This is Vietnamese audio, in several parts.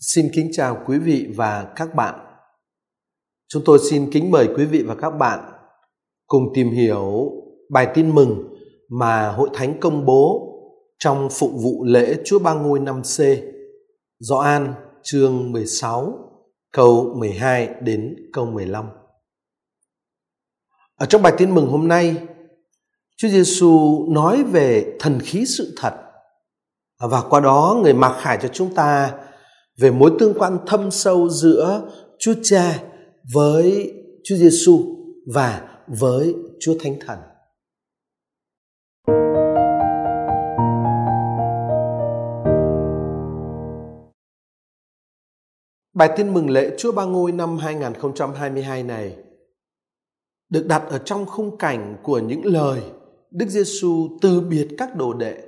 Xin kính chào quý vị và các bạn. Chúng tôi xin kính mời quý vị và các bạn cùng tìm hiểu bài tin mừng mà Hội Thánh công bố trong phục vụ lễ Chúa Ba Ngôi năm C. Gioan chương 16 câu 12 đến câu 15. Ở trong bài tin mừng hôm nay, Chúa Giêsu nói về thần khí sự thật và qua đó người mặc khải cho chúng ta về mối tương quan thâm sâu giữa Chúa Cha với Chúa Giêsu và với Chúa Thánh Thần. Bài tin mừng lễ Chúa Ba Ngôi năm 2022 này được đặt ở trong khung cảnh của những lời Đức Giêsu từ biệt các đồ đệ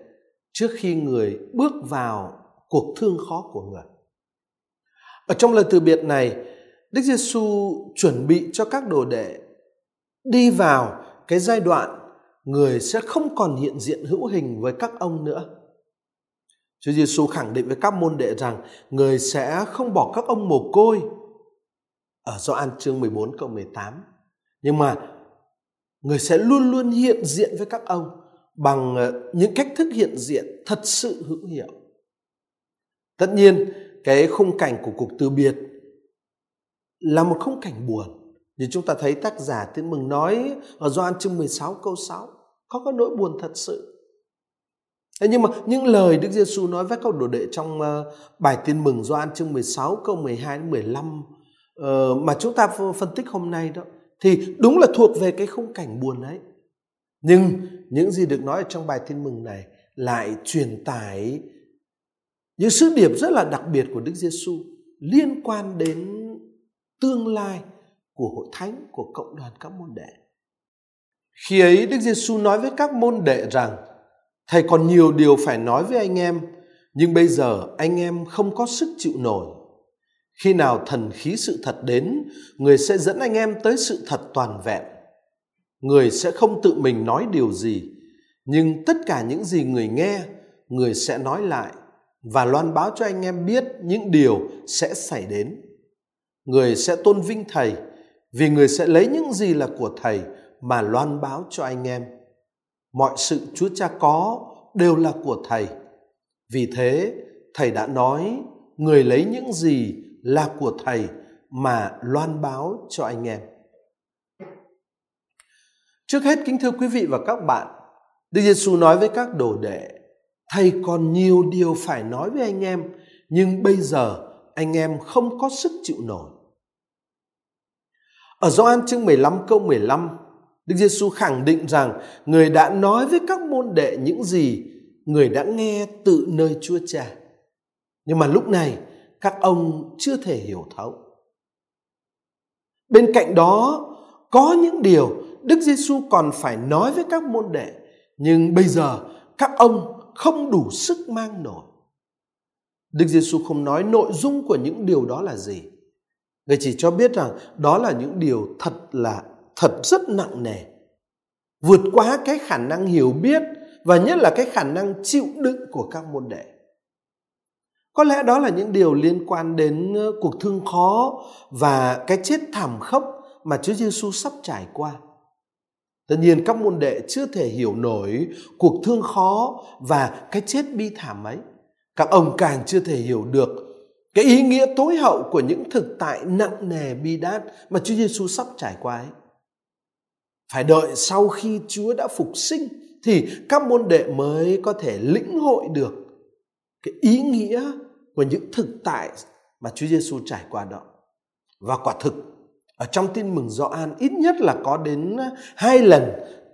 trước khi người bước vào cuộc thương khó của người. Ở trong lời từ biệt này, Đức Giêsu chuẩn bị cho các đồ đệ đi vào cái giai đoạn người sẽ không còn hiện diện hữu hình với các ông nữa. Chúa Giêsu khẳng định với các môn đệ rằng người sẽ không bỏ các ông mồ côi ở Gioan chương 14 câu 18. Nhưng mà người sẽ luôn luôn hiện diện với các ông bằng ờ, những cách thức hiện diện thật sự hữu hiệu. Tất nhiên, cái khung cảnh của cuộc từ biệt là một khung cảnh buồn. Như chúng ta thấy tác giả Tiến Mừng nói ở Gioan chương 16 câu 6 có có nỗi buồn thật sự. Thế nhưng mà những lời Đức Giêsu nói với các đồ đệ trong ờ, bài Tin Mừng Gioan chương 16 câu 12 đến 15 ờ, mà chúng ta phân tích hôm nay đó, thì đúng là thuộc về cái khung cảnh buồn ấy. Nhưng những gì được nói ở trong bài Tin Mừng này lại truyền tải những sứ điệp rất là đặc biệt của Đức Giêsu liên quan đến tương lai của hội thánh của cộng đoàn các môn đệ. Khi ấy Đức Giêsu nói với các môn đệ rằng thầy còn nhiều điều phải nói với anh em nhưng bây giờ anh em không có sức chịu nổi. Khi nào thần khí sự thật đến, người sẽ dẫn anh em tới sự thật toàn vẹn. Người sẽ không tự mình nói điều gì, nhưng tất cả những gì người nghe, người sẽ nói lại và loan báo cho anh em biết những điều sẽ xảy đến. Người sẽ tôn vinh thầy vì người sẽ lấy những gì là của thầy mà loan báo cho anh em. Mọi sự Chúa Cha có đều là của thầy. Vì thế, thầy đã nói người lấy những gì là của thầy mà loan báo cho anh em. Trước hết kính thưa quý vị và các bạn, Đức Giêsu nói với các đồ đệ thầy còn nhiều điều phải nói với anh em, nhưng bây giờ anh em không có sức chịu nổi ở Gioan chương 15 câu 15 Đức Giêsu khẳng định rằng người đã nói với các môn đệ những gì người đã nghe từ nơi Chúa Cha. Nhưng mà lúc này, các ông chưa thể hiểu thấu. Bên cạnh đó, có những điều Đức Giêsu còn phải nói với các môn đệ, nhưng bây giờ các ông không đủ sức mang nổi. Đức Giêsu không nói nội dung của những điều đó là gì. Người chỉ cho biết rằng đó là những điều thật là, thật rất nặng nề. Vượt quá cái khả năng hiểu biết và nhất là cái khả năng chịu đựng của các môn đệ. Có lẽ đó là những điều liên quan đến ờ, cuộc thương khó và cái chết thảm khốc mà Chúa Giêsu sắp trải qua. Tất nhiên các môn đệ chưa thể hiểu nổi cuộc thương khó và cái chết bi thảm ấy. Các ông càng chưa thể hiểu được cái ý nghĩa tối hậu của những thực tại nặng nề bi đát mà Chúa Giêsu sắp trải qua ấy. Phải đợi sau khi Chúa đã phục sinh thì các môn đệ mới có thể lĩnh hội được cái ý nghĩa của những thực tại mà Chúa Giêsu trải qua đó. Và quả thực ở trong tin mừng Gioan ít nhất là có đến ờ, hai lần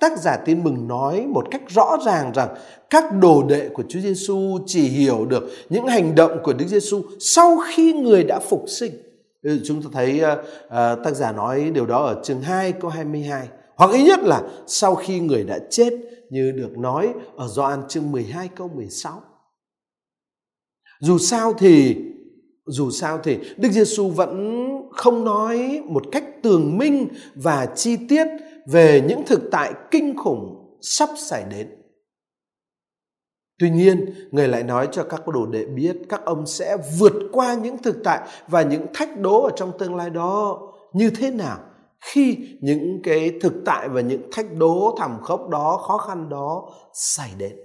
tác giả tin mừng nói một cách rõ ràng rằng các đồ đệ của Chúa Giêsu chỉ hiểu được những hành động của Đức Giêsu sau khi người đã phục sinh. Chúng ta thấy uh, uh, tác giả nói điều đó ở chương 2 câu 22 hoặc ít nhất là sau khi người đã chết như được nói ở Gioan chương 12 câu 16. Dù sao thì dù sao thì Đức Giêsu vẫn không nói một cách tường minh và chi tiết về những thực tại kinh khủng sắp xảy đến. Tuy nhiên, người lại nói cho các đồ đệ biết các ông sẽ vượt qua những thực tại và những thách đố ở trong tương lai đó như thế nào khi những cái thực tại và những thách đố thảm khốc đó, khó khăn đó xảy đến.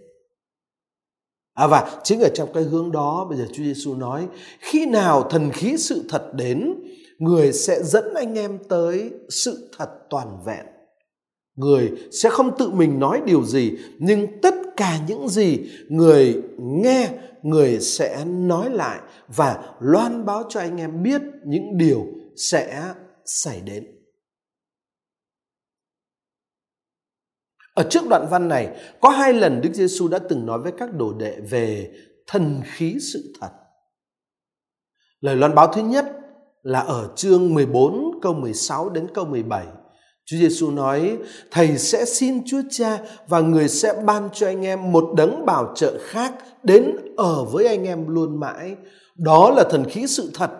À và chính ở trong cái hướng đó bây giờ Chúa Giêsu nói khi nào thần khí sự thật đến người sẽ dẫn anh em tới sự thật toàn vẹn. Người sẽ không tự mình nói điều gì, nhưng tất cả những gì người nghe, người sẽ nói lại và loan báo cho anh em biết những điều sẽ xảy đến. Ở trước đoạn văn này, có hai lần Đức Giêsu đã từng nói với các đồ đệ về thần khí sự thật. Lời loan báo thứ nhất là ở chương 14 câu 16 đến câu 17. Chúa Giêsu nói, Thầy sẽ xin Chúa Cha và người sẽ ban cho anh em một đấng bảo trợ khác đến ở với anh em luôn mãi. Đó là thần khí sự thật,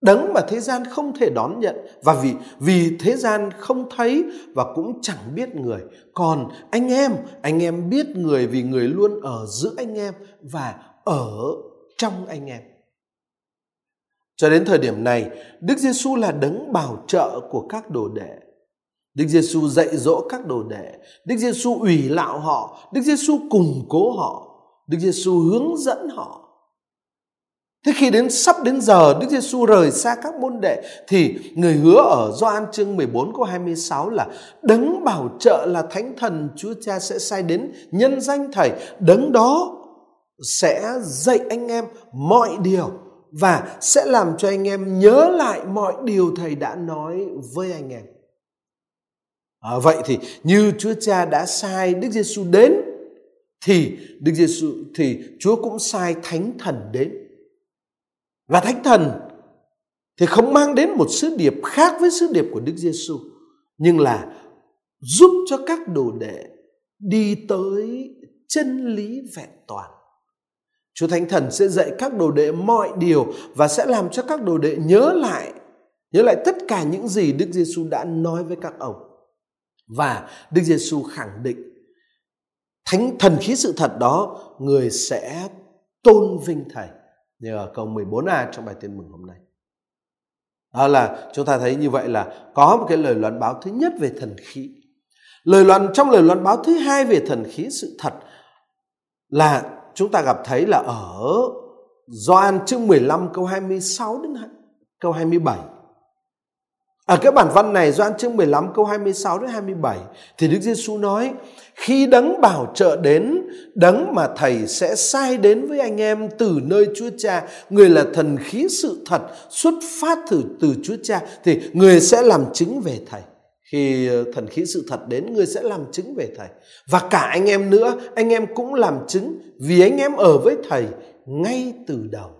đấng mà thế gian không thể đón nhận và vì vì thế gian không thấy và cũng chẳng biết người. Còn anh em, anh em biết người vì người luôn ở giữa anh em và ở trong anh em. Cho đến thời điểm này, Đức Giêsu là đấng bảo trợ của các đồ đệ. Đức Giêsu dạy dỗ các đồ đệ, Đức Giêsu ủy lạo họ, Đức Giêsu củng cố họ, Đức Giêsu hướng dẫn họ. Thế khi đến sắp đến giờ Đức Giêsu rời xa các môn đệ thì người hứa ở Gioan chương 14 câu 26 là đấng bảo trợ là Thánh Thần Chúa Cha sẽ sai đến nhân danh Thầy, đấng đó sẽ dạy anh em mọi điều và sẽ làm cho anh em nhớ lại mọi điều thầy đã nói với anh em. À, vậy thì như Chúa Cha đã sai Đức Giêsu đến thì Đức Giêsu thì Chúa cũng sai Thánh Thần đến. Và Thánh Thần thì không mang đến một sứ điệp khác với sứ điệp của Đức Giêsu, nhưng là giúp cho các đồ đệ đi tới chân lý vẹn toàn. Chúa Thánh Thần sẽ dạy các đồ đệ mọi điều và sẽ làm cho các đồ đệ nhớ lại nhớ lại tất cả những gì Đức Giêsu đã nói với các ông. Và Đức Giêsu khẳng định, thánh thần khí sự thật đó, người sẽ tôn vinh thầy như ở câu 14a trong bài tin mừng hôm nay. Đó là chúng ta thấy như vậy là có một cái lời loan báo thứ nhất về thần khí. Lời loan trong lời loan báo thứ hai về thần khí sự thật là chúng ta gặp thấy là ở Gioan chương 15 câu 26 đến câu 27. Ở cái bản văn này, Gioan chương 15 câu 26 đến 27 thì Đức Giêsu nói, khi đấng bảo trợ đến, đấng mà thầy sẽ sai đến với anh em từ nơi Chúa Cha, người là thần khí sự thật xuất phát từ từ Chúa Cha, thì người sẽ làm chứng về thầy thì ờ, thần khí sự thật đến người sẽ làm chứng về thầy. Và cả anh em nữa anh em cũng làm chứng vì anh em ở với thầy ngay từ đầu.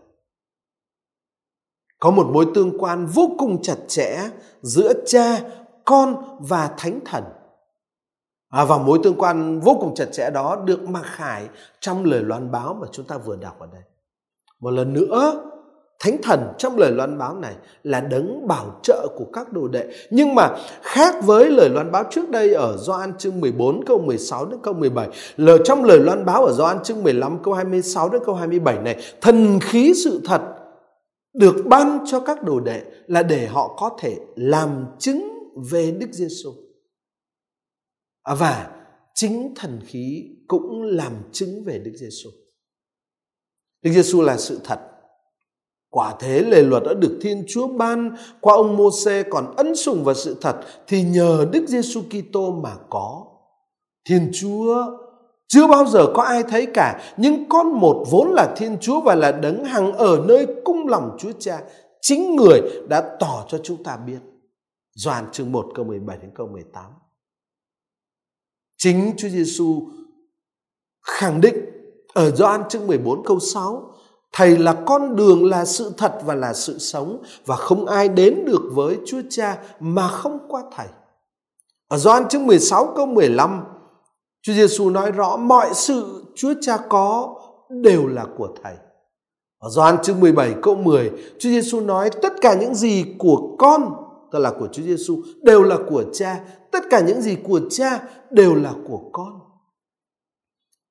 Có một mối tương quan vô cùng chặt chẽ giữa cha con và thánh thần. À, và mối tương quan vô cùng chặt chẽ đó được mặc khải trong lời loan báo mà chúng ta vừa đọc ở đây. Một lần nữa Thánh thần trong lời loan báo này là đấng bảo trợ của các đồ đệ. Nhưng mà khác với lời loan báo trước đây ở Gioan chương 14 câu 16 đến câu 17. Lời trong lời loan báo ở Gioan chương 15 câu 26 đến câu 27 này, thần khí sự thật được ban cho các đồ đệ là để họ có thể làm chứng về Đức Giêsu. À, và chính thần khí cũng làm chứng về Đức Giêsu. Đức Giêsu là sự thật Quả thế lề luật đã được Thiên Chúa ban qua ông Môsê còn ân sủng và sự thật thì nhờ Đức Giêsu Kitô mà có. Thiên Chúa chưa bao giờ có ai thấy cả, nhưng con một vốn là Thiên Chúa và là đấng hằng ở nơi cung lòng Chúa Cha, chính người đã tỏ cho chúng ta biết. Doan chương 1 câu 17 đến câu 18. Chính Chúa Giêsu khẳng định ở Gioan chương 14 câu 6 Thầy là con đường, là sự thật và là sự sống và không ai đến được với Chúa Cha mà không qua Thầy. Ở Gioan chương 16 câu 15, Chúa Giêsu nói rõ mọi sự Chúa Cha có đều là của Thầy. Ở Gioan chương 17 câu 10, Chúa Giêsu nói tất cả những gì của con, tức là của Chúa Giêsu, đều là của Cha. Tất cả những gì của Cha đều là của con.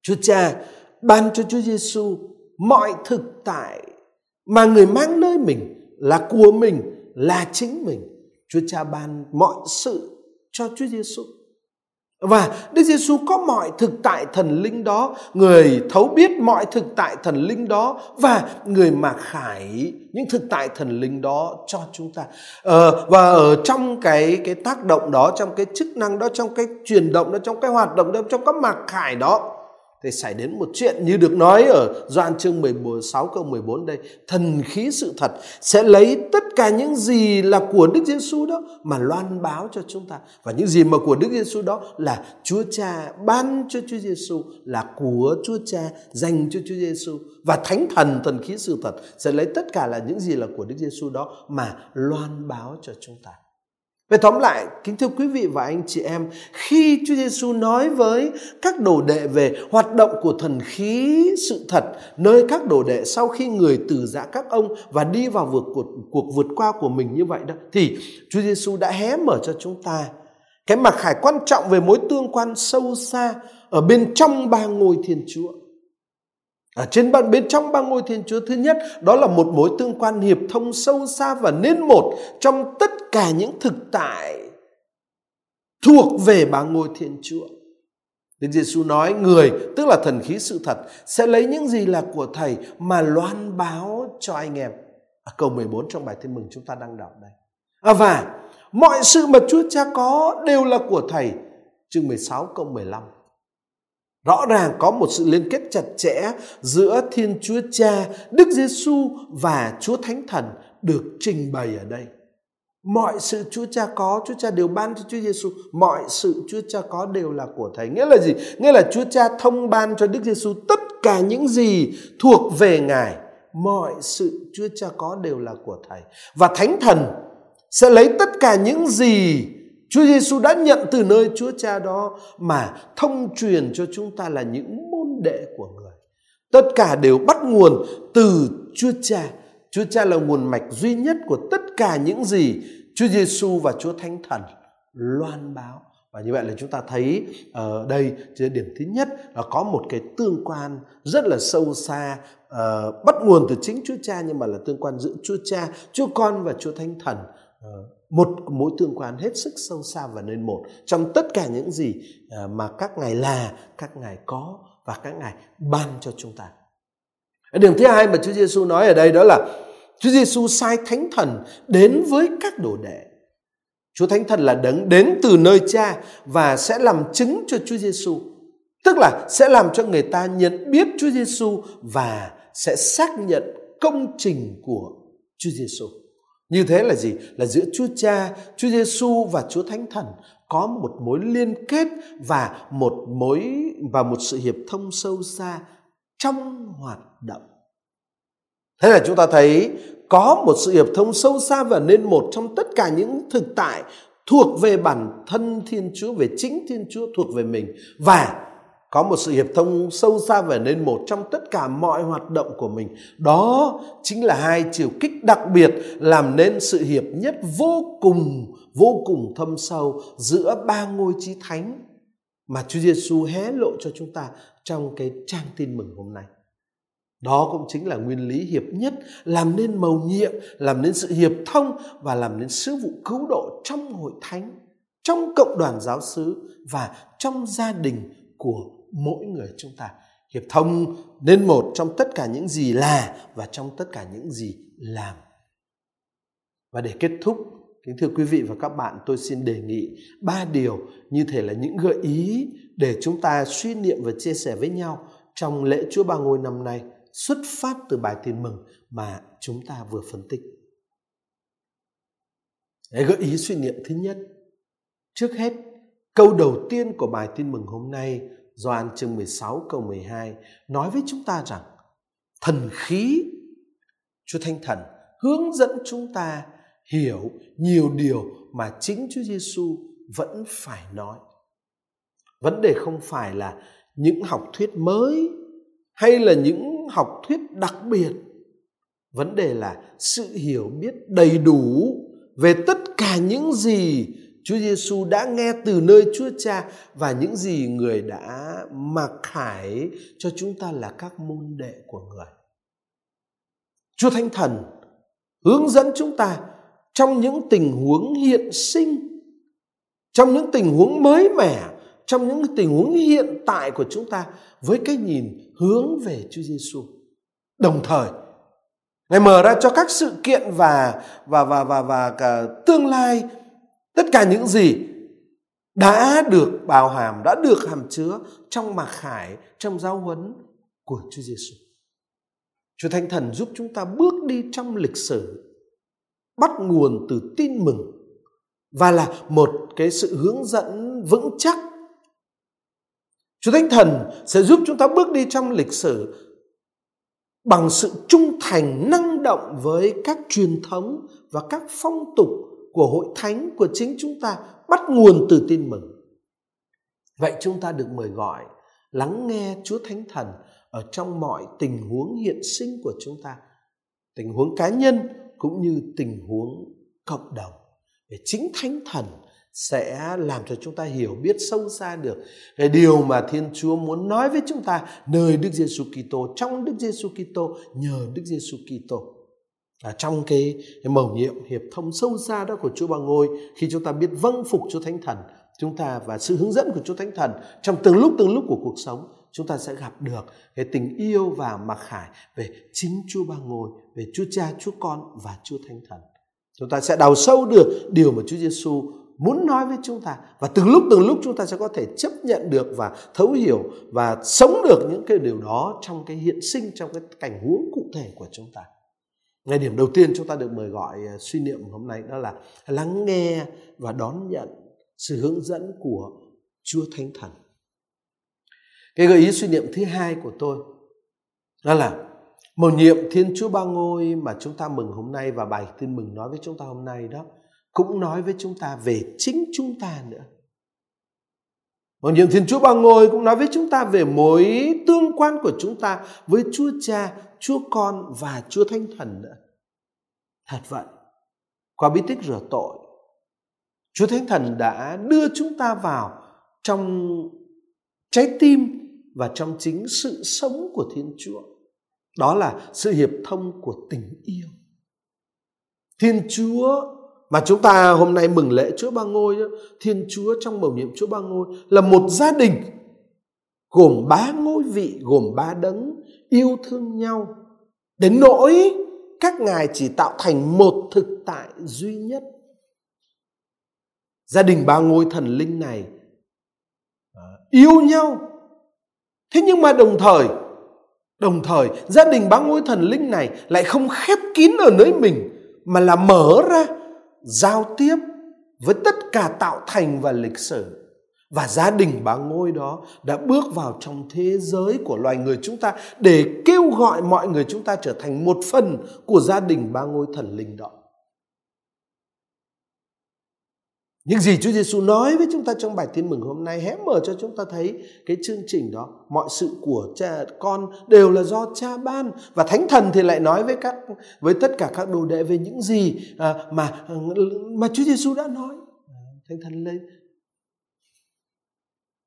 Chúa Cha ban cho Chúa Giêsu mọi thực tại mà người mang nơi mình là của mình, là chính mình. Chúa Cha ban mọi sự cho Chúa Giêsu. Và Đức Giêsu có mọi thực tại thần linh đó, người thấu biết mọi thực tại thần linh đó và người mà khải những thực tại thần linh đó cho chúng ta. Ờ, và ở trong cái cái tác động đó, trong cái chức năng đó, trong cái chuyển động đó, trong cái hoạt động đó, trong các mạc khải đó thì xảy đến một chuyện như được nói ở Doan chương 16 câu 14 đây. Thần khí sự thật sẽ lấy tất cả những gì là của Đức Giêsu đó mà loan báo cho chúng ta. Và những gì mà của Đức Giêsu đó là Chúa Cha ban cho Chúa Giêsu, là của Chúa Cha dành cho Chúa Giêsu và Thánh Thần thần khí sự thật sẽ lấy tất cả là những gì là của Đức Giêsu đó mà loan báo cho chúng ta. Về tóm lại, kính thưa quý vị và anh chị em, khi Chúa Giêsu nói với các đồ đệ về hoạt động của thần khí sự thật nơi các đồ đệ sau khi người từ giã các ông và đi vào vượt cuộc, cuộc vượt qua của mình như vậy đó thì Chúa Giêsu đã hé mở cho chúng ta cái mặt khải quan trọng về mối tương quan sâu xa ở bên trong ba ngôi Thiên Chúa. Ở trên bên, bên trong ba ngôi Thiên Chúa thứ nhất đó là một mối tương quan hiệp thông sâu xa và nên một trong tất cả những thực tại thuộc về ba ngôi Thiên Chúa. Đức Giêsu nói người tức là thần khí sự thật sẽ lấy những gì là của thầy mà loan báo cho anh em. À, câu 14 trong bài tin mừng chúng ta đang đọc đây. À, và mọi sự mà Chúa Cha có đều là của thầy. Chương 16 câu 15. Rõ ràng có một sự liên kết chặt chẽ giữa Thiên Chúa Cha, Đức Giêsu và Chúa Thánh Thần được trình bày ở đây. Mọi sự Chúa Cha có, Chúa Cha đều ban cho Chúa Giêsu. Mọi sự Chúa Cha có đều là của Thầy. Nghĩa là gì? Nghĩa là Chúa Cha thông ban cho Đức Giêsu tất cả những gì thuộc về Ngài. Mọi sự Chúa Cha có đều là của Thầy. Và Thánh Thần sẽ lấy tất cả những gì Chúa Giêsu đã nhận từ nơi Chúa Cha đó mà thông truyền cho chúng ta là những môn đệ của người. Tất cả đều bắt nguồn từ Chúa Cha. Chúa Cha là nguồn mạch duy nhất của tất cả những gì Chúa Giêsu và Chúa Thánh Thần loan báo. Và như vậy là chúng ta thấy ở đây điểm thứ nhất là có một cái tương quan rất là sâu xa uh, bắt nguồn từ chính Chúa Cha nhưng mà là tương quan giữa Chúa Cha, Chúa Con và Chúa Thánh Thần. Uh, một mối tương quan hết sức sâu xa và nên một. Trong tất cả những gì à, mà các ngài là, các ngài có và các ngài ban cho chúng ta. Điểm thứ hai mà Chúa Giêsu nói ở đây đó là Chúa Giêsu sai Thánh Thần đến với các đồ đệ. Chúa Thánh Thần là đấng đến từ nơi Cha và sẽ làm chứng cho Chúa Giêsu tức là sẽ làm cho người ta nhận biết Chúa Giêsu và sẽ xác nhận công trình của Chúa Giêsu. Như thế là gì? Là giữa Chúa Cha, Chúa Giêsu và Chúa Thánh Thần có một mối liên kết và một mối và một sự hiệp thông sâu xa trong hoạt động. Thế là chúng ta thấy có một sự hiệp thông sâu xa và nên một trong tất cả những thực tại thuộc về bản thân Thiên Chúa, về chính Thiên Chúa thuộc về mình và có một sự hiệp thông sâu xa về nên một trong tất cả mọi hoạt động của mình đó chính là hai chiều kích đặc biệt làm nên sự hiệp nhất vô cùng vô cùng thâm sâu giữa ba ngôi chí thánh mà Chúa Giêsu hé lộ cho chúng ta trong cái trang tin mừng hôm nay. Đó cũng chính là nguyên lý hiệp nhất làm nên mầu nhiệm, làm nên sự hiệp thông và làm nên sứ vụ cứu độ trong hội thánh, trong cộng đoàn giáo xứ và trong gia đình của mỗi người chúng ta hiệp thông nên một trong tất cả những gì là và trong tất cả những gì làm và để kết thúc kính thưa quý vị và các bạn tôi xin đề nghị ba điều như thể là những gợi ý để chúng ta suy niệm và chia sẻ với nhau trong lễ Chúa Ba Ngôi năm nay xuất phát từ bài tin mừng mà chúng ta vừa phân tích. Để gợi ý suy niệm thứ nhất, trước hết câu đầu tiên của bài tin mừng hôm nay Doan chương 16 câu 12 nói với chúng ta rằng, thần khí, Chúa Thánh Thần, hướng dẫn chúng ta hiểu nhiều điều mà chính Chúa Giêsu vẫn phải nói. Vấn đề không phải là những học thuyết mới hay là những học thuyết đặc biệt. Vấn đề là sự hiểu biết đầy đủ về tất cả những gì Chúa Giêsu đã nghe từ nơi Chúa Cha và những gì người đã mặc khải cho chúng ta là các môn đệ của người. Chúa Thánh Thần hướng dẫn chúng ta trong những tình huống hiện sinh, trong những tình huống mới mẻ, trong những tình huống hiện tại của chúng ta với cái nhìn hướng về Chúa Giêsu. Đồng thời, Ngài mở ra cho các sự kiện và và và và và cả tương lai tất cả những gì đã được bao hàm, đã được hàm chứa trong mặc khải, trong giáo huấn của Chúa Giêsu. Chúa Thánh Thần giúp chúng ta bước đi trong lịch sử bắt nguồn từ tin mừng và là một cái sự hướng dẫn vững chắc. Chúa Thánh Thần sẽ giúp chúng ta bước đi trong lịch sử bằng sự trung thành năng động với các truyền thống và các phong tục của hội thánh của chính chúng ta bắt nguồn từ tin mừng. Vậy chúng ta được mời gọi lắng nghe Chúa Thánh Thần ở trong mọi tình huống hiện sinh của chúng ta, tình huống cá nhân cũng như tình huống cộng đồng. Để chính Thánh Thần sẽ làm cho chúng ta hiểu biết sâu xa được cái điều mà Thiên Chúa muốn nói với chúng ta nơi Đức Giêsu Kitô trong Đức Giêsu Kitô nhờ Đức Giêsu Kitô. À, trong cái, cái mầu nhiệm hiệp thông sâu xa đó của Chúa Ba Ngôi khi chúng ta biết vâng phục Chúa Thánh Thần chúng ta và sự hướng dẫn của Chúa Thánh Thần trong từng lúc từng lúc của cuộc sống chúng ta sẽ gặp được cái tình yêu và mặc khải về chính Chúa Ba Ngôi, về Chúa Cha, Chúa Con và Chúa Thánh Thần. Chúng ta sẽ đào sâu được điều mà Chúa Giêsu muốn nói với chúng ta và từng lúc từng lúc chúng ta sẽ có thể chấp nhận được và thấu hiểu và sống được những cái điều đó trong cái hiện sinh trong cái cảnh huống cụ thể của chúng ta. Ngày điểm đầu tiên chúng ta được mời gọi à, suy niệm hôm nay đó là lắng nghe và đón nhận sự hướng dẫn của Chúa Thánh Thần. Cái gợi ý suy niệm thứ hai của tôi đó là mầu nhiệm Thiên Chúa Ba Ngôi mà chúng ta mừng hôm nay và bài tin mừng nói với chúng ta hôm nay đó cũng nói với chúng ta về chính chúng ta nữa. Mầu nhiệm Thiên Chúa Ba Ngôi cũng nói với chúng ta về mối tương quan của chúng ta với Chúa Cha, Chúa Con và Chúa Thánh Thần nữa. Thật vậy, qua bí tích rửa tội, Chúa Thánh Thần đã đưa chúng ta vào trong trái tim và trong chính sự sống của Thiên Chúa. Đó là sự hiệp thông của tình yêu. Thiên Chúa mà chúng ta hôm nay mừng lễ Chúa Ba Ngôi, Thiên Chúa trong mầu nhiệm Chúa Ba Ngôi là một gia đình gồm ba ngôi vị, gồm ba đấng yêu thương nhau. Đến nỗi các ngài chỉ tạo thành một thực tại duy nhất. Gia đình ba ngôi thần linh này à, yêu nhau. Thế nhưng mà đồng thời, đồng thời gia đình ba ngôi thần linh này lại không khép kín ở nơi mình mà là mở ra giao tiếp với tất cả tạo thành và lịch sử và gia đình bà ngôi đó đã bước vào trong thế giới của loài người chúng ta để kêu gọi mọi người chúng ta trở thành một phần của gia đình ba ngôi thần linh đó. Những gì Chúa Giêsu nói với chúng ta trong bài tin mừng hôm nay hé mở cho chúng ta thấy cái chương trình đó, mọi sự của cha con đều là do cha ban và Thánh Thần thì lại nói với các với tất cả các đồ đệ về những gì à, mà mà Chúa Giêsu đã nói. Thánh Thần lên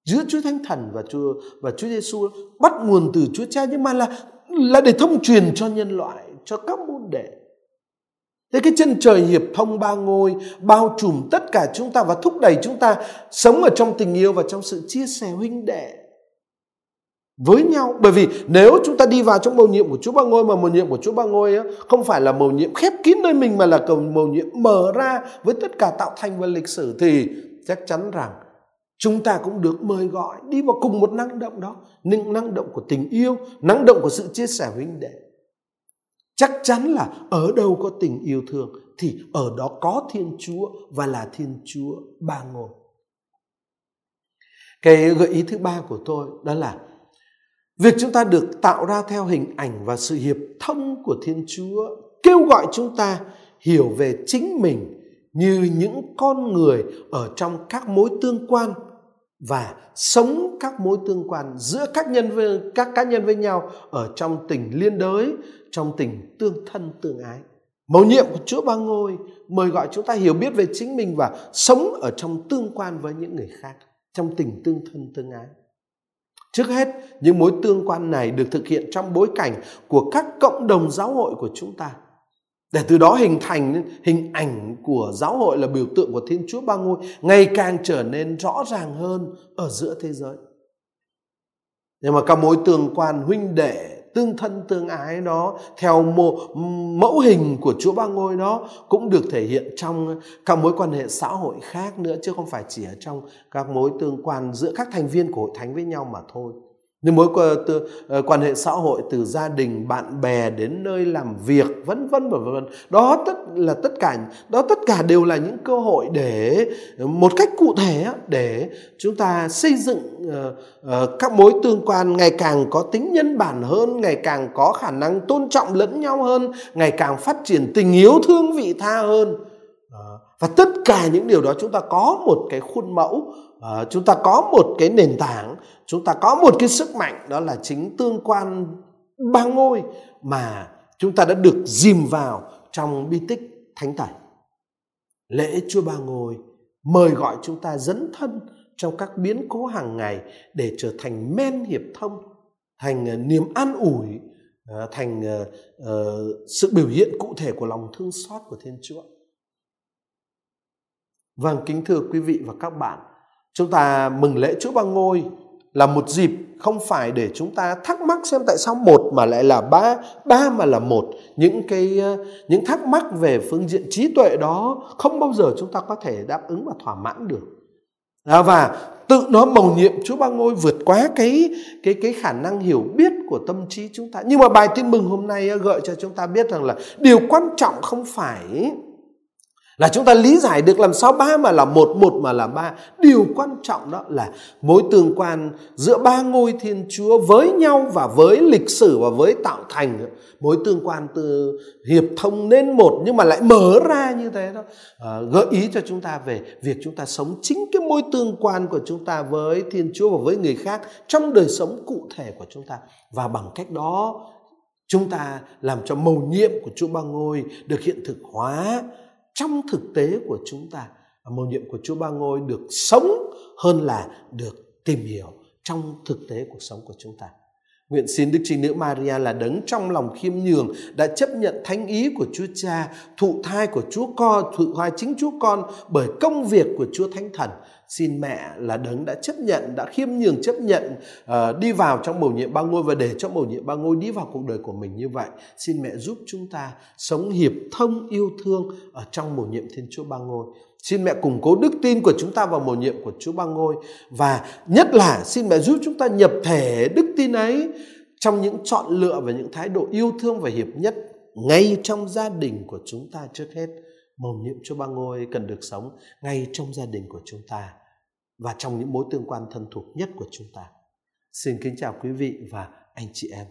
giữa Chúa Thánh Thần và Chúa và Chúa Giêsu bắt nguồn từ Chúa Cha nhưng mà là là để thông truyền cho nhân loại, cho các môn đệ Thế cái chân trời hiệp thông ba ngôi bao trùm tất cả chúng ta và thúc đẩy chúng ta sống ở trong tình yêu và trong sự chia sẻ huynh đệ với nhau. Bởi vì nếu chúng ta đi vào trong mầu nhiệm của Chúa Ba Ngôi mà mầu nhiệm của Chúa Ba Ngôi không phải là mầu nhiệm khép kín nơi mình mà là cầu mầu nhiệm mở ra với tất cả tạo thành và lịch sử thì chắc chắn rằng chúng ta cũng được mời gọi đi vào cùng một năng động đó, nhưng năng động của tình yêu, năng động của sự chia sẻ huynh đệ. Chắc chắn là ở đâu có tình yêu thương thì ở đó có thiên chúa và là thiên chúa ba ngôi. Cái gợi ý thứ ba của tôi đó là việc chúng ta được tạo ra theo hình ảnh và sự hiệp thông của thiên chúa kêu gọi chúng ta hiểu về chính mình như những con người ở trong các mối tương quan và sống các mối tương quan giữa các nhân với các cá nhân với nhau ở trong tình liên đới trong tình tương thân tương ái Mầu nhiệm của Chúa Ba Ngôi mời gọi chúng ta hiểu biết về chính mình và sống ở trong tương quan với những người khác, trong tình tương thân tương ái. Trước hết, những mối tương quan này được thực hiện trong bối cảnh của các cộng đồng giáo hội của chúng ta. Để từ đó hình thành hình ảnh của giáo hội là biểu tượng của Thiên Chúa Ba Ngôi ngày càng trở nên rõ ràng hơn ở giữa thế giới. Nhưng mà các mối tương quan huynh đệ tương thân tương ái đó theo mô, mẫu hình của Chúa Ba Ngôi đó cũng được thể hiện trong các mối quan hệ xã hội khác nữa chứ không phải chỉ ở trong các mối tương quan giữa các thành viên của hội thánh với nhau mà thôi những mối ờ, quan hệ xã hội từ gia đình bạn bè đến nơi làm việc vân vân và vân vân, đó tất là tất cả đó tất cả đều là những cơ hội để một cách cụ thể để chúng ta xây dựng ờ, ờ, các mối tương quan ngày càng có tính nhân bản hơn ngày càng có khả năng tôn trọng lẫn nhau hơn ngày càng phát triển tình yêu thương vị tha hơn. Và tất cả những điều đó chúng ta có một cái khuôn mẫu chúng ta có một cái nền tảng chúng ta có một cái sức mạnh, đó là chính tương quan ba ngôi mà chúng ta đã được dìm vào trong bi tích thánh tẩy lễ chúa ba ngôi mời gọi chúng ta dấn thân trong các biến cố hàng ngày để trở thành men hiệp thông, thành ờ, niềm an ủi ờ, thành ờ, sự biểu hiện cụ thể của lòng thương xót của thiên chúa. Vâng kính thưa quý vị và các bạn, chúng ta mừng lễ chúa ba ngôi là một dịp không phải để chúng ta thắc mắc xem tại sao một mà lại là ba ba mà là một. Những cái ờ, những thắc mắc về phương diện trí tuệ đó không bao giờ chúng ta có thể đáp ứng và thỏa mãn được. À, và tự nó mầu nhiệm Chúa Ba Ngôi vượt quá cái cái cái khả năng hiểu biết của tâm trí chúng ta. Nhưng mà bài tin mừng hôm nay ờ, gợi cho chúng ta biết rằng là điều quan trọng không phải là chúng ta lý giải được làm sao ba mà là một một mà là ba. Điều quan trọng đó là mối tương quan giữa ba ngôi thiên chúa với nhau và với lịch sử và với tạo thành. Mối tương quan từ hiệp thông nên một nhưng mà lại mở ra như thế đó. À, gợi ý cho chúng ta về việc chúng ta sống chính cái mối tương quan của chúng ta với thiên chúa và với người khác trong đời sống cụ thể của chúng ta. Và bằng cách đó chúng ta làm cho mầu nhiệm của chúa ba ngôi được hiện thực hóa trong thực tế của chúng ta à, mầu nhiệm của Chúa Ba Ngôi được sống hơn là được tìm hiểu trong thực tế cuộc sống của chúng ta. Nguyện xin Đức Trinh Nữ Maria là đấng trong lòng khiêm nhường đã chấp nhận thánh ý của Chúa Cha, thụ thai của Chúa Con, thụ thai chính Chúa Con bởi công việc của Chúa Thánh Thần. Xin mẹ là đấng đã chấp nhận, đã khiêm nhường chấp nhận uh, đi vào trong bầu nhiệm ba ngôi và để cho bầu nhiệm ba ngôi đi vào cuộc đời của mình như vậy. Xin mẹ giúp chúng ta sống hiệp thông yêu thương ở trong bầu nhiệm Thiên Chúa ba ngôi. Xin mẹ củng cố đức tin của chúng ta vào mầu nhiệm của Chúa Ba Ngôi và nhất là xin mẹ giúp chúng ta nhập thể đức tin ấy trong những chọn lựa và những thái độ yêu thương và hiệp nhất ngay trong gia đình của chúng ta trước hết. Mầu nhiệm Chúa Ba Ngôi cần được sống ngay trong gia đình của chúng ta và trong những mối tương quan thân thuộc nhất của chúng ta. Xin kính chào quý vị và anh chị em.